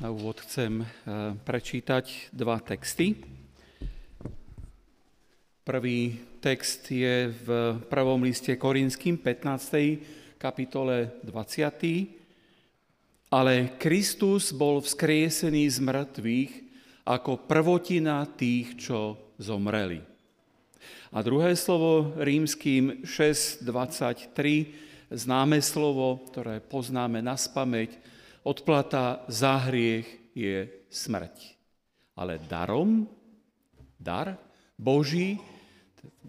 Na úvod chcem eh, prečítať dva texty. Prvý text je v prvom liste Korinským 15. kapitole 20. Ale Kristus bol vzkriesený z mŕtvych ako prvotina tých, čo zomreli. A druhé slovo rímským 6.23, známe slovo, ktoré poznáme na spameť, odplata za hriech je smrť. Ale darom, dar Boží,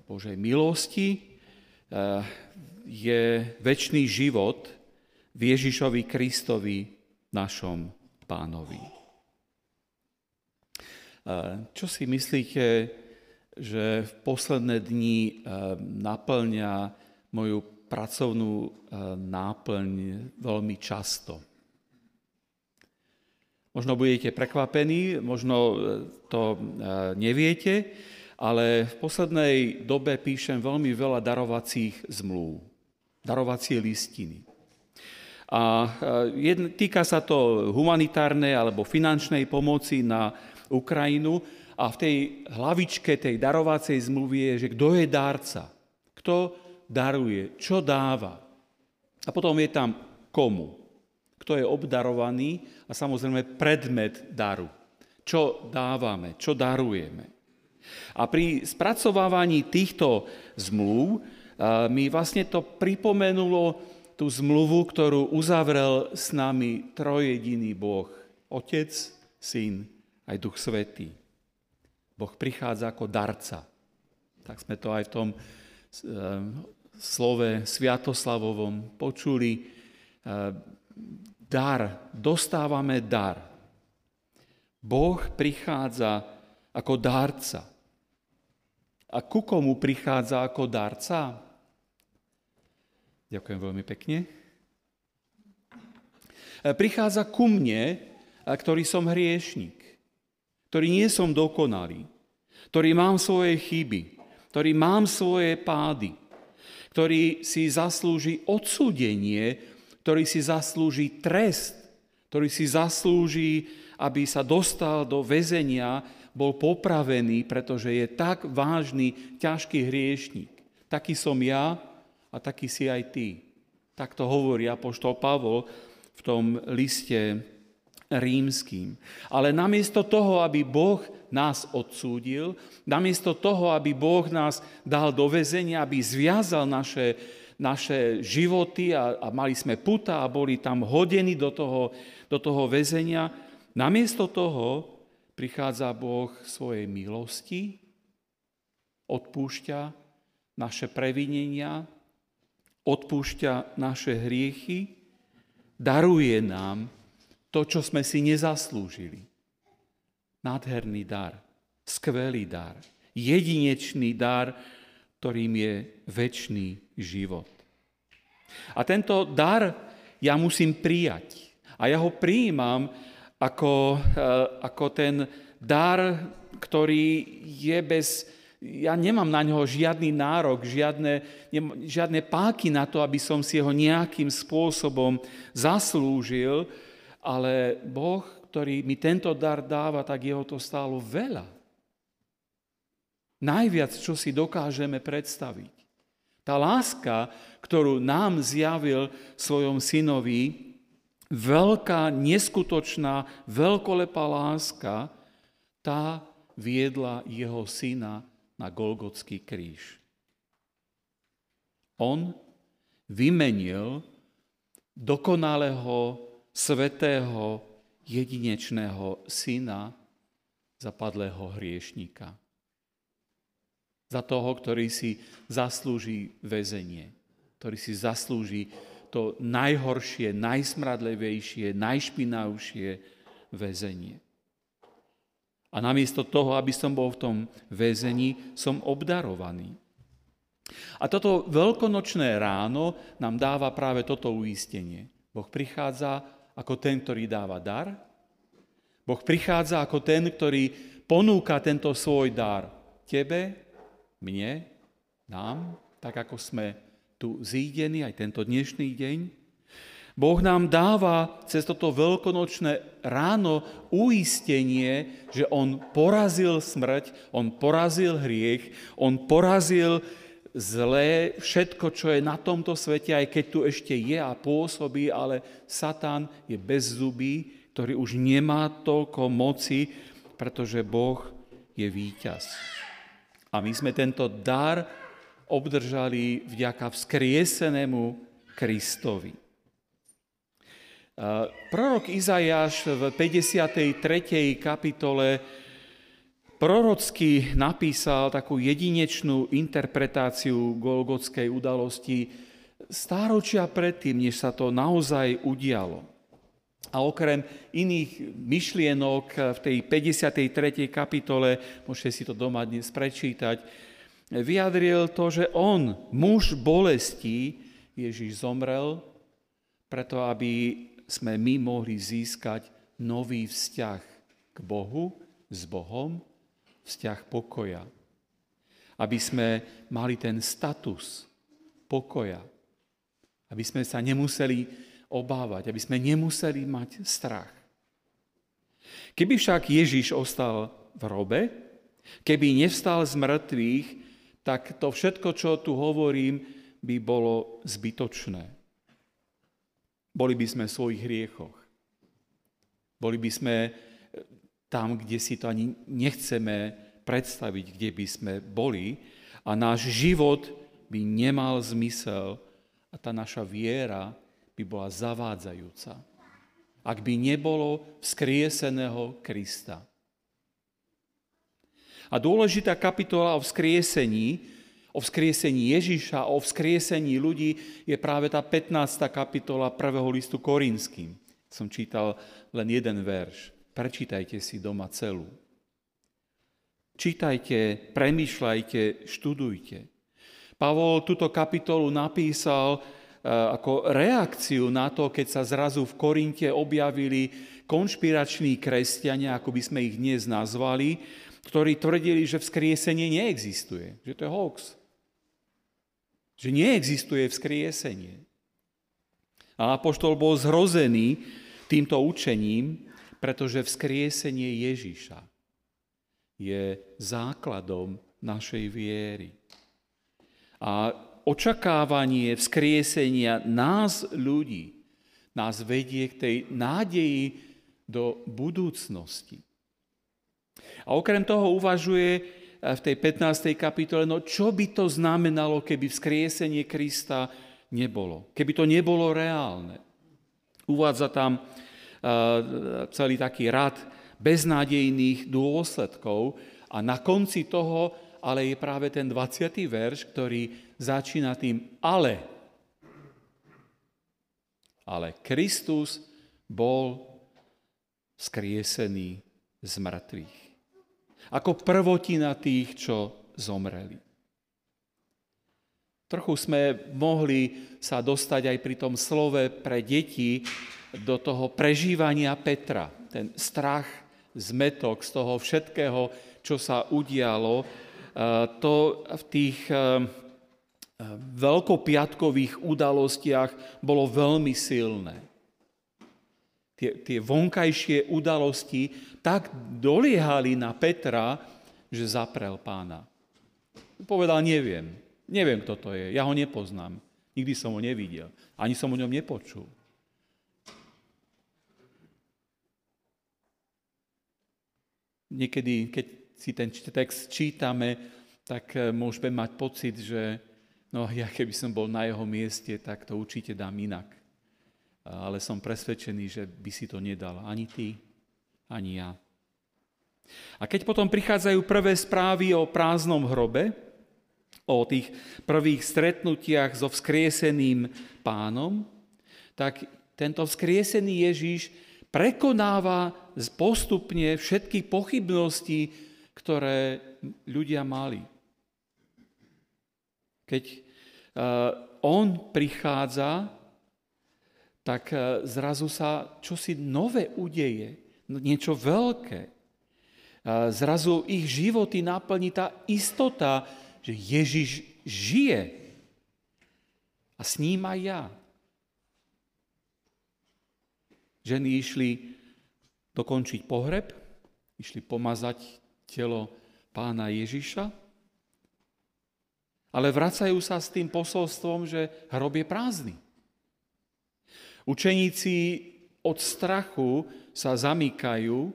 Božej milosti eh, je väčší život v Ježišovi Kristovi, našom pánovi. Eh, čo si myslíte, že v posledné dni eh, naplňa moju pracovnú náplň veľmi často? Možno budete prekvapení, možno e, to e, neviete, ale v poslednej dobe píšem veľmi veľa darovacích zmluv, darovacie listiny. A e, týka sa to humanitárnej alebo finančnej pomoci na Ukrajinu a v tej hlavičke tej darovacej zmluvy je, že kto je dárca, kto daruje, čo dáva. A potom je tam komu kto je obdarovaný a samozrejme predmet daru. Čo dávame, čo darujeme. A pri spracovávaní týchto zmluv mi vlastne to pripomenulo tú zmluvu, ktorú uzavrel s nami trojediný Boh. Otec, Syn, aj Duch Svetý. Boh prichádza ako darca. Tak sme to aj v tom e, slove Sviatoslavovom počuli. E, dar, dostávame dar. Boh prichádza ako darca. A ku komu prichádza ako darca? Ďakujem veľmi pekne. Prichádza ku mne, ktorý som hriešnik, ktorý nie som dokonalý, ktorý mám svoje chyby, ktorý mám svoje pády, ktorý si zaslúži odsúdenie ktorý si zaslúži trest, ktorý si zaslúži, aby sa dostal do väzenia, bol popravený, pretože je tak vážny, ťažký hriešník. Taký som ja a taký si aj ty. Tak to hovorí apoštol Pavol v tom liste rímským. Ale namiesto toho, aby Boh nás odsúdil, namiesto toho, aby Boh nás dal do väzenia, aby zviazal naše naše životy a, a mali sme puta a boli tam hodení do toho, do toho väzenia. Namiesto toho prichádza Boh svojej milosti, odpúšťa naše previnenia, odpúšťa naše hriechy, daruje nám to, čo sme si nezaslúžili. Nádherný dar, skvelý dar, jedinečný dar, ktorým je väčší život. A tento dar ja musím prijať. A ja ho prijímam ako, eh, ako ten dar, ktorý je bez... Ja nemám na ňo žiadny nárok, žiadne, žiadne páky na to, aby som si ho nejakým spôsobom zaslúžil, ale Boh, ktorý mi tento dar dáva, tak jeho to stálo veľa. Najviac, čo si dokážeme predstaviť. Tá láska, ktorú nám zjavil svojom synovi, veľká, neskutočná, veľkolepá láska, tá viedla jeho syna na Golgotský kríž. On vymenil dokonalého, svetého, jedinečného syna za padlého hriešníka za toho, ktorý si zaslúži väzenie, ktorý si zaslúži to najhoršie, najsmradlivejšie, najšpinavšie väzenie. A namiesto toho, aby som bol v tom väzení, som obdarovaný. A toto veľkonočné ráno nám dáva práve toto uistenie. Boh prichádza ako ten, ktorý dáva dar. Boh prichádza ako ten, ktorý ponúka tento svoj dar tebe mne, nám, tak ako sme tu zídení aj tento dnešný deň. Boh nám dáva cez toto veľkonočné ráno uistenie, že On porazil smrť, On porazil hriech, On porazil zlé, všetko, čo je na tomto svete, aj keď tu ešte je a pôsobí, ale Satan je bez zuby, ktorý už nemá toľko moci, pretože Boh je víťaz. A my sme tento dar obdržali vďaka vzkriesenému Kristovi. Prorok Izajáš v 53. kapitole prorocky napísal takú jedinečnú interpretáciu golgotskej udalosti stáročia predtým, než sa to naozaj udialo. A okrem iných myšlienok v tej 53. kapitole, môžete si to doma dnes prečítať, vyjadril to, že on, muž bolesti, Ježiš zomrel, preto aby sme my mohli získať nový vzťah k Bohu, s Bohom, vzťah pokoja. Aby sme mali ten status pokoja. Aby sme sa nemuseli obávať, aby sme nemuseli mať strach. Keby však Ježiš ostal v robe, keby nevstal z mŕtvych, tak to všetko, čo tu hovorím, by bolo zbytočné. Boli by sme v svojich hriechoch. Boli by sme eh, tam, kde si to ani nechceme predstaviť, kde by sme boli a náš život by nemal zmysel a tá naša viera by bola zavádzajúca. Ak by nebolo vzkrieseného Krista. A dôležitá kapitola o vzkriesení o vzkriesení Ježiša, o vzkriesení ľudí je práve tá 15. kapitola prvého listu Korinským. Som čítal len jeden verš. Prečítajte si doma celú. Čítajte, premýšľajte, študujte. Pavol túto kapitolu napísal ako reakciu na to, keď sa zrazu v Korinte objavili konšpirační kresťania, ako by sme ich dnes nazvali, ktorí tvrdili, že vzkriesenie neexistuje, že to je hoax že neexistuje vzkriesenie. A apoštol bol zhrozený týmto učením, pretože vzkriesenie Ježiša je základom našej viery. A očakávanie vzkriesenia nás ľudí nás vedie k tej nádeji do budúcnosti. A okrem toho uvažuje v tej 15. kapitole, no čo by to znamenalo, keby vzkriesenie Krista nebolo, keby to nebolo reálne. Uvádza tam celý taký rad beznádejných dôsledkov a na konci toho ale je práve ten 20. verš, ktorý začína tým ale. Ale Kristus bol skriesený z mŕtvych ako prvotina tých, čo zomreli. Trochu sme mohli sa dostať aj pri tom slove pre deti do toho prežívania Petra. Ten strach, zmetok z toho všetkého, čo sa udialo, to v tých veľkopiatkových udalostiach bolo veľmi silné. Tie, tie vonkajšie udalosti tak doliehali na Petra, že zaprel pána. Povedal, neviem. Neviem, kto to je. Ja ho nepoznám. Nikdy som ho nevidel. Ani som o ňom nepočul. Niekedy, keď si ten text čítame, tak eh, môžeme mať pocit, že no ja keby som bol na jeho mieste, tak to určite dám inak. Ale som presvedčený, že by si to nedal ani ty, ani ja. A keď potom prichádzajú prvé správy o prázdnom hrobe, o tých prvých stretnutiach so vzkrieseným pánom, tak tento vzkriesený Ježíš prekonáva postupne všetky pochybnosti, ktoré ľudia mali. Keď uh, on prichádza, tak uh, zrazu sa čosi nové udeje No, niečo veľké. Zrazu ich životy naplní tá istota, že Ježiš žije. A s ním aj ja. Ženy išli dokončiť pohreb, išli pomazať telo pána Ježiša, ale vracajú sa s tým posolstvom, že hrob je prázdny. Učeníci od strachu sa zamykajú,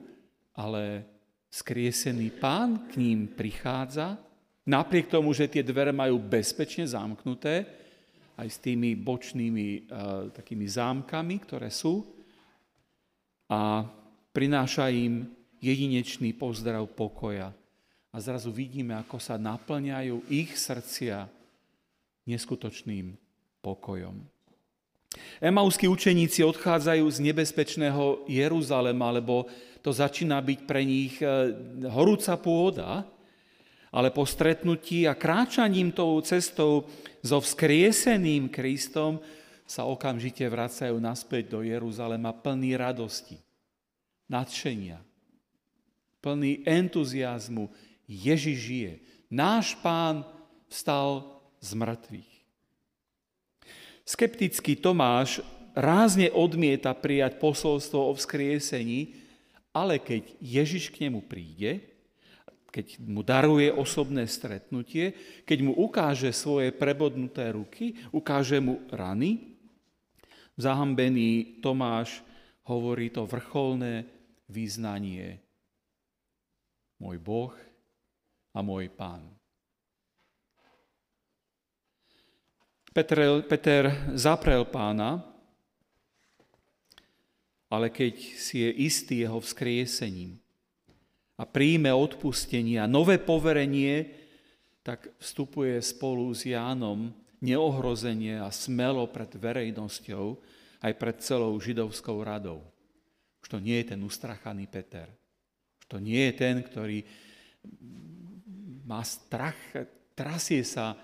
ale skriesený pán k ním prichádza, napriek tomu, že tie dvere majú bezpečne zamknuté, aj s tými bočnými uh, takými zámkami, ktoré sú, a prináša im jedinečný pozdrav pokoja. A zrazu vidíme, ako sa naplňajú ich srdcia neskutočným pokojom. Emauskí učeníci odchádzajú z nebezpečného Jeruzalema, lebo to začína byť pre nich e, horúca pôda, ale po stretnutí a kráčaním tou cestou so vzkrieseným Kristom sa okamžite vracajú naspäť do Jeruzalema plný radosti, nadšenia, plný entuziasmu. Ježiš žije. Náš pán vstal z mŕtvych. Skeptický Tomáš rázne odmieta prijať posolstvo o vzkriesení, ale keď Ježiš k nemu príde, keď mu daruje osobné stretnutie, keď mu ukáže svoje prebodnuté ruky, ukáže mu rany, zahambený Tomáš hovorí to vrcholné význanie. Môj Boh a môj Pán. Peter, Peter zaprel pána, ale keď si je istý jeho vzkriesením a príjme odpustenie a nové poverenie, tak vstupuje spolu s Jánom neohrozenie a smelo pred verejnosťou aj pred celou židovskou radou. Už to nie je ten ustrachaný Peter. To nie je ten, ktorý má strach, trasie sa,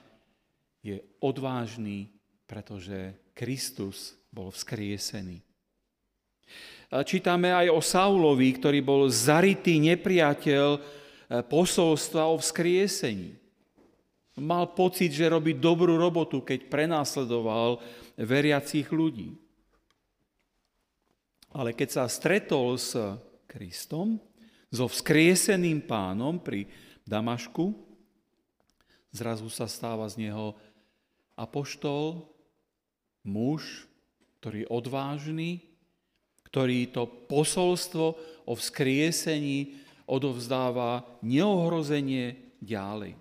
je odvážny, pretože Kristus bol vzkriesený. Čítame aj o Saulovi, ktorý bol zarytý nepriateľ e, posolstva o vzkriesení. Mal pocit, že robí dobrú robotu, keď prenásledoval veriacich ľudí. Ale keď sa stretol s Kristom, so vzkrieseným pánom pri Damašku, zrazu sa stáva z neho apoštol, muž, ktorý je odvážny, ktorý to posolstvo o vzkriesení odovzdáva neohrozenie ďalej.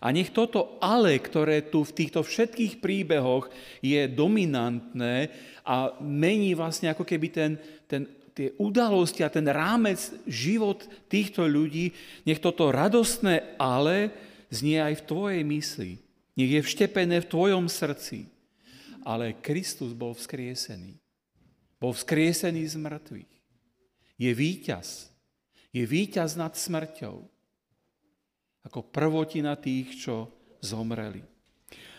A nech toto ale, ktoré tu v týchto všetkých príbehoch je dominantné a mení vlastne ako keby ten, ten, tie udalosti a ten rámec život týchto ľudí, nech toto radostné ale znie aj v tvojej mysli. Nech je vštepené v tvojom srdci. Ale Kristus bol vzkriesený. Bol vzkriesený z mŕtvych. Je víťaz. Je víťaz nad smrťou. Ako prvotina tých, čo zomreli.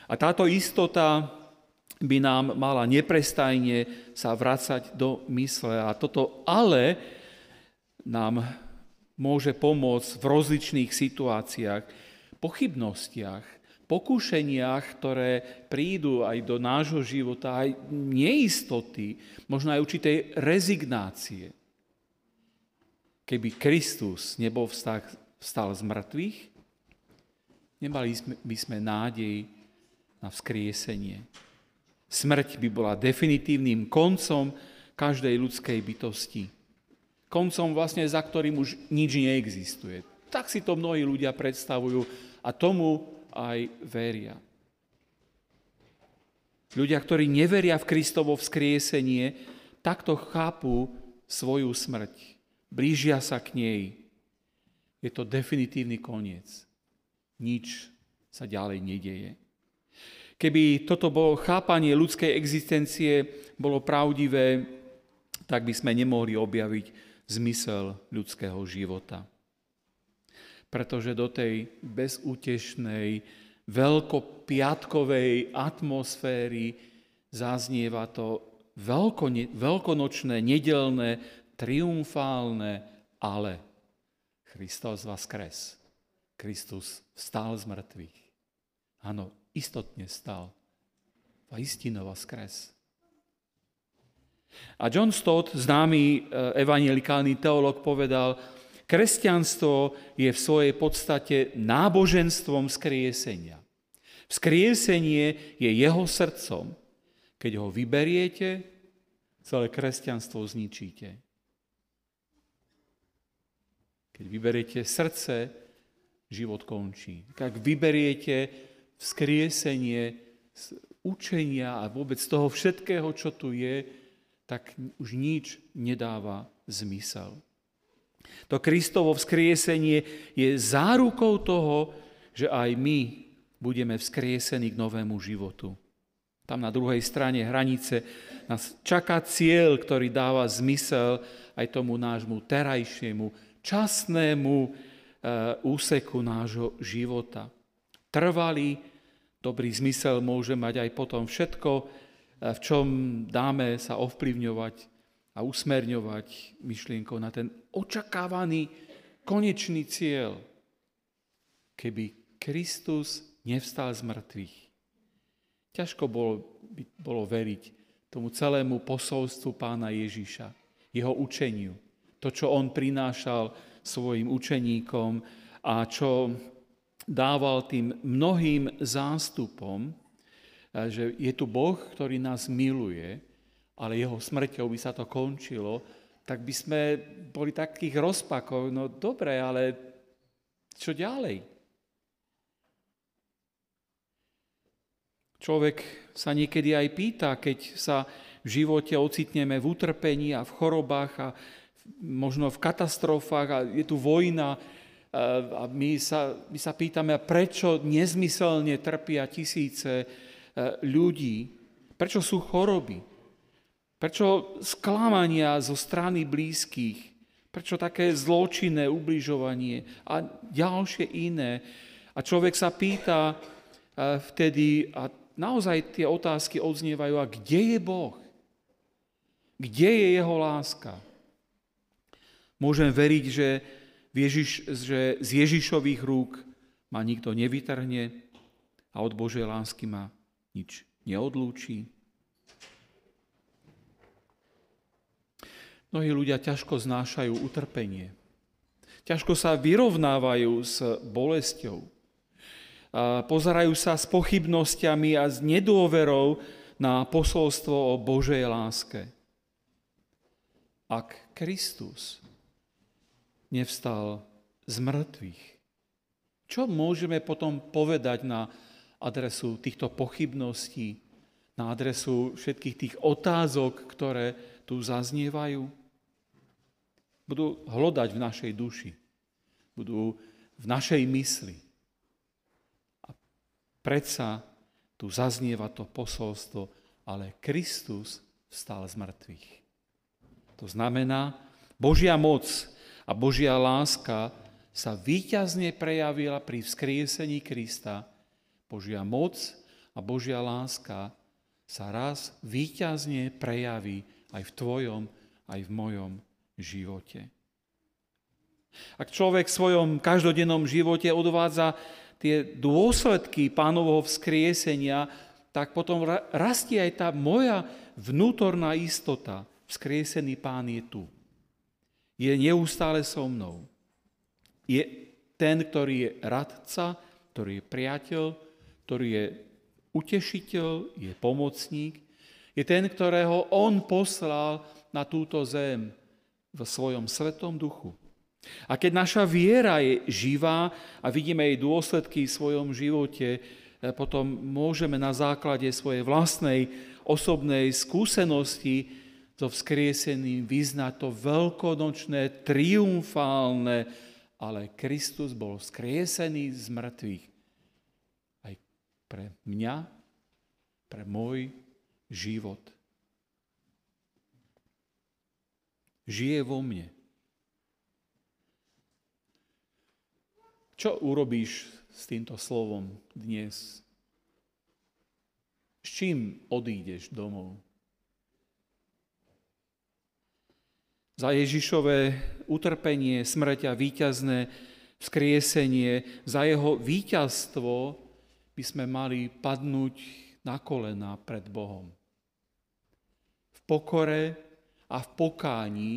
A táto istota by nám mala neprestajne sa vracať do mysle. A toto ale nám môže pomôcť v rozličných situáciách, pochybnostiach, pokúšeniach, ktoré prídu aj do nášho života, aj neistoty, možno aj určitej rezignácie. Keby Kristus nebol vstal, z mŕtvych, nemali by sme nádej na vzkriesenie. Smrť by bola definitívnym koncom každej ľudskej bytosti. Koncom vlastne, za ktorým už nič neexistuje. Tak si to mnohí ľudia predstavujú a tomu aj veria. Ľudia, ktorí neveria v Kristovo vzkriesenie, takto chápu svoju smrť. Blížia sa k nej. Je to definitívny koniec. Nič sa ďalej nedeje. Keby toto bolo chápanie ľudskej existencie bolo pravdivé, tak by sme nemohli objaviť zmysel ľudského života pretože do tej bezútešnej, veľkopiatkovej atmosféry zaznieva to veľko, veľkonočné, nedelné, triumfálne ale. Kristus vás kres. Kristus vstal z mŕtvych. Áno, istotne stal. A istino vás kres. A John Stott, známy e, evangelikálny teolog, povedal, kresťanstvo je v svojej podstate náboženstvom skriesenia. Vzkriesenie je jeho srdcom. Keď ho vyberiete, celé kresťanstvo zničíte. Keď vyberiete srdce, život končí. Ak vyberiete vzkriesenie učenia a vôbec toho všetkého, čo tu je, tak už nič nedáva zmysel. To Kristovo vzkriesenie je zárukou toho, že aj my budeme vzkriesení k novému životu. Tam na druhej strane hranice nás čaká cieľ, ktorý dáva zmysel aj tomu nášmu terajšiemu, časnému Eh, úseku nášho života. Trvalý, dobrý zmysel môže mať aj potom všetko, eh, v čom dáme sa ovplyvňovať a usmerňovať myšlienkou na ten očakávaný konečný cieľ. Keby Kristus nevstal z mŕtvych. Ťažko bolo, bolo veriť tomu celému posolstvu pána Ježiša, jeho učeniu, to, čo on prinášal svojim učeníkom a čo dával tým mnohým zástupom, že je tu Boh, ktorý nás miluje, ale jeho smrťou by sa to končilo, tak by sme boli takých rozpakov, no dobre, ale čo ďalej? Človek sa niekedy aj pýta, keď sa v živote ocitneme v utrpení a v chorobách a možno v katastrofách a je tu vojna a my sa, my sa pýtame, prečo nezmyselne trpia tisíce ľudí, prečo sú choroby, prečo sklamania zo strany blízkych, prečo také zločinné ubližovanie a ďalšie iné. A človek sa pýta vtedy, a naozaj tie otázky odznievajú, a kde je Boh? Kde je jeho láska? Môžem veriť, že, Ježiš, že z Ježišových rúk ma nikto nevytrhne a od Božej lásky ma nič neodlúči. Mnohí ľudia ťažko znášajú utrpenie. Ťažko sa vyrovnávajú s bolesťou. Pozerajú sa s pochybnosťami a s nedôverou na posolstvo o Božej láske. Ak Kristus nevstal z mŕtvych. Čo môžeme potom povedať na adresu týchto pochybností, na adresu všetkých tých otázok, ktoré tu zaznievajú? Budú hlodať v našej duši, budú v našej mysli. A predsa tu zaznieva to posolstvo, ale Kristus vstal z mŕtvych. To znamená, Božia moc a Božia láska sa výťazne prejavila pri vzkriesení Krista. Božia moc a Božia láska sa raz výťazne prejaví aj v tvojom, aj v mojom živote. Ak človek v svojom každodennom živote odvádza tie dôsledky pánovho vzkriesenia, tak potom rastie aj tá moja vnútorná istota. Vzkriesený pán je tu je neustále so mnou. Je ten, ktorý je radca, ktorý je priateľ, ktorý je utešiteľ, je pomocník. Je ten, ktorého on poslal na túto zem v svojom svetom duchu. A keď naša viera je živá a vidíme jej dôsledky v svojom živote, eh, potom môžeme na základe svojej vlastnej osobnej skúsenosti so vzkrieseným vyznať to veľkonočné, triumfálne, ale Kristus bol vzkriesený z mŕtvych. Aj pre mňa, pre môj život. Žije vo mne. Čo urobíš s týmto slovom dnes? S čím odídeš domov? Za Ježišové utrpenie, smrť a víťazné vzkriesenie, za jeho víťazstvo by sme mali padnúť na kolena pred Bohom. V pokore a v pokání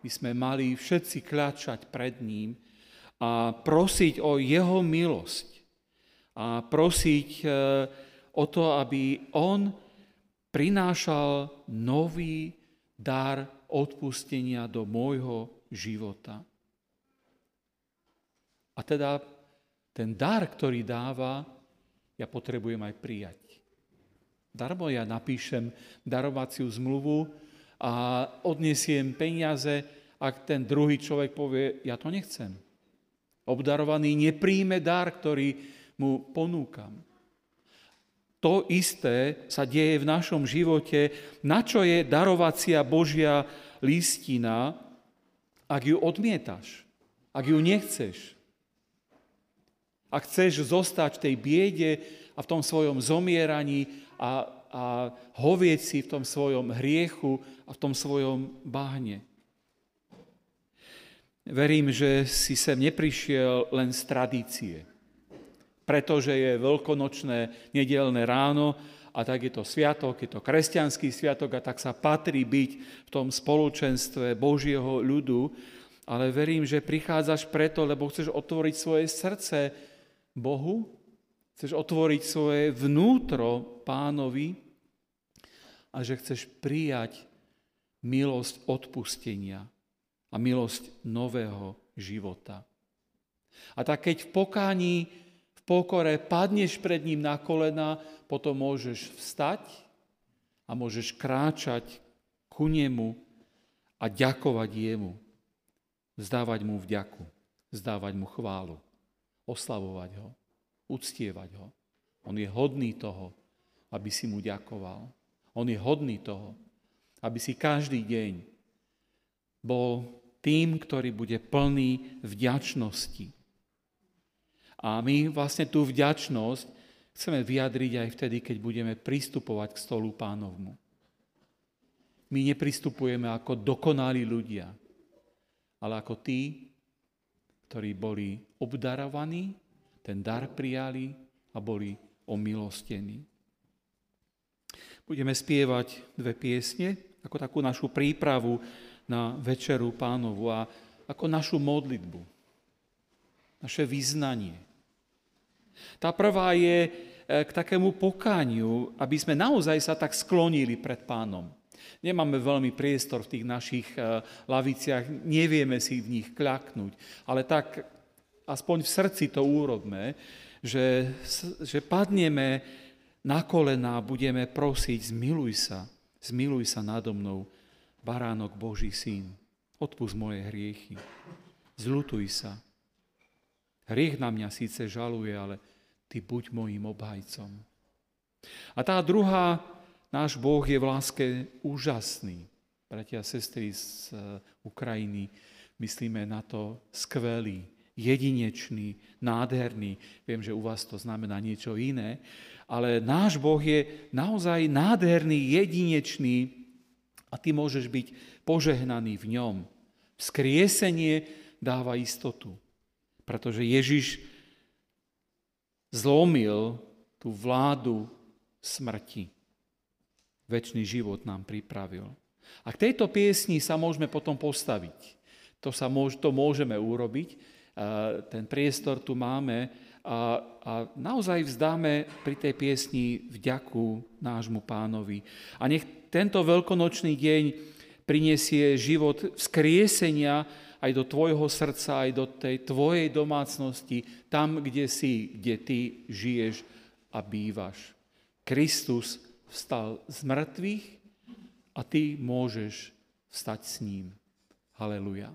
by sme mali všetci kľačať pred ním a prosiť o jeho milosť a prosiť e, o to, aby on prinášal nový dar odpustenia do môjho života. A teda ten dar, ktorý dáva, ja potrebujem aj prijať. Darmo ja napíšem darovaciu zmluvu a odnesiem peniaze, ak ten druhý človek povie, ja to nechcem. Obdarovaný nepríjme dar, ktorý mu ponúkam. To isté sa deje v našom živote, na čo je darovacia Božia listina, ak ju odmietaš, ak ju nechceš. Ak chceš zostať v tej biede a v tom svojom zomieraní a, a hovieť si v tom svojom hriechu a v tom svojom bahne. Verím, že si sem neprišiel len z tradície, pretože je veľkonočné nedelné ráno a tak je to sviatok, je to kresťanský sviatok a tak sa patrí byť v tom spoločenstve Božieho ľudu, ale verím, že prichádzaš preto, lebo chceš otvoriť svoje srdce Bohu, chceš otvoriť svoje vnútro pánovi a že chceš prijať milosť odpustenia, a milosť nového života. A tak keď v pokání, pokore padneš pred ním na kolena, potom môžeš vstať a môžeš kráčať ku nemu a ďakovať jemu. Zdávať mu vďaku, zdávať mu chválu, oslavovať ho, uctievať ho. On je hodný toho, aby si mu ďakoval. On je hodný toho, aby si každý deň bol tým, ktorý bude plný vďačnosti. A my vlastne tú vďačnosť chceme vyjadriť aj vtedy, keď budeme pristupovať k stolu pánovmu. My nepristupujeme ako dokonalí ľudia, ale ako tí, ktorí boli obdarovaní, ten dar prijali a boli omilostení. Budeme spievať dve piesne, ako takú našu prípravu na večeru pánovu a ako našu modlitbu, naše vyznanie. Tá prvá je e, k takému pokániu, aby sme naozaj sa tak sklonili pred pánom. Nemáme veľmi priestor v tých našich e, laviciach, nevieme si v nich kľaknúť, ale tak aspoň v srdci to urobme, že, že padneme na kolena a budeme prosiť, zmiluj sa, zmiluj sa nado mnou, baránok Boží syn, odpust moje hriechy, zlutuj sa. Hriech na mňa síce žaluje, ale ty buď mojim obhajcom. A tá druhá, náš Boh je v láske úžasný. Bratia a sestry z eh, Ukrajiny, myslíme na to skvelý, jedinečný, nádherný. Viem, že u vás to znamená niečo iné, ale náš Boh je naozaj nádherný, jedinečný, a ty môžeš byť požehnaný v ňom. Vzkriesenie dáva istotu, pretože Ježiš zlomil tú vládu smrti. Večný život nám pripravil. A k tejto piesni sa môžeme potom postaviť. To, sa môž, to môžeme urobiť. Ten priestor tu máme a, a naozaj vzdáme pri tej piesni vďaku nášmu pánovi. A nech tento veľkonočný deň prinesie život vzkriesenia aj do tvojho srdca, aj do tej tvojej domácnosti, tam, kde si, kde ty žiješ a bývaš. Kristus vstal z mŕtvych a ty môžeš vstať s ním. Haleluja.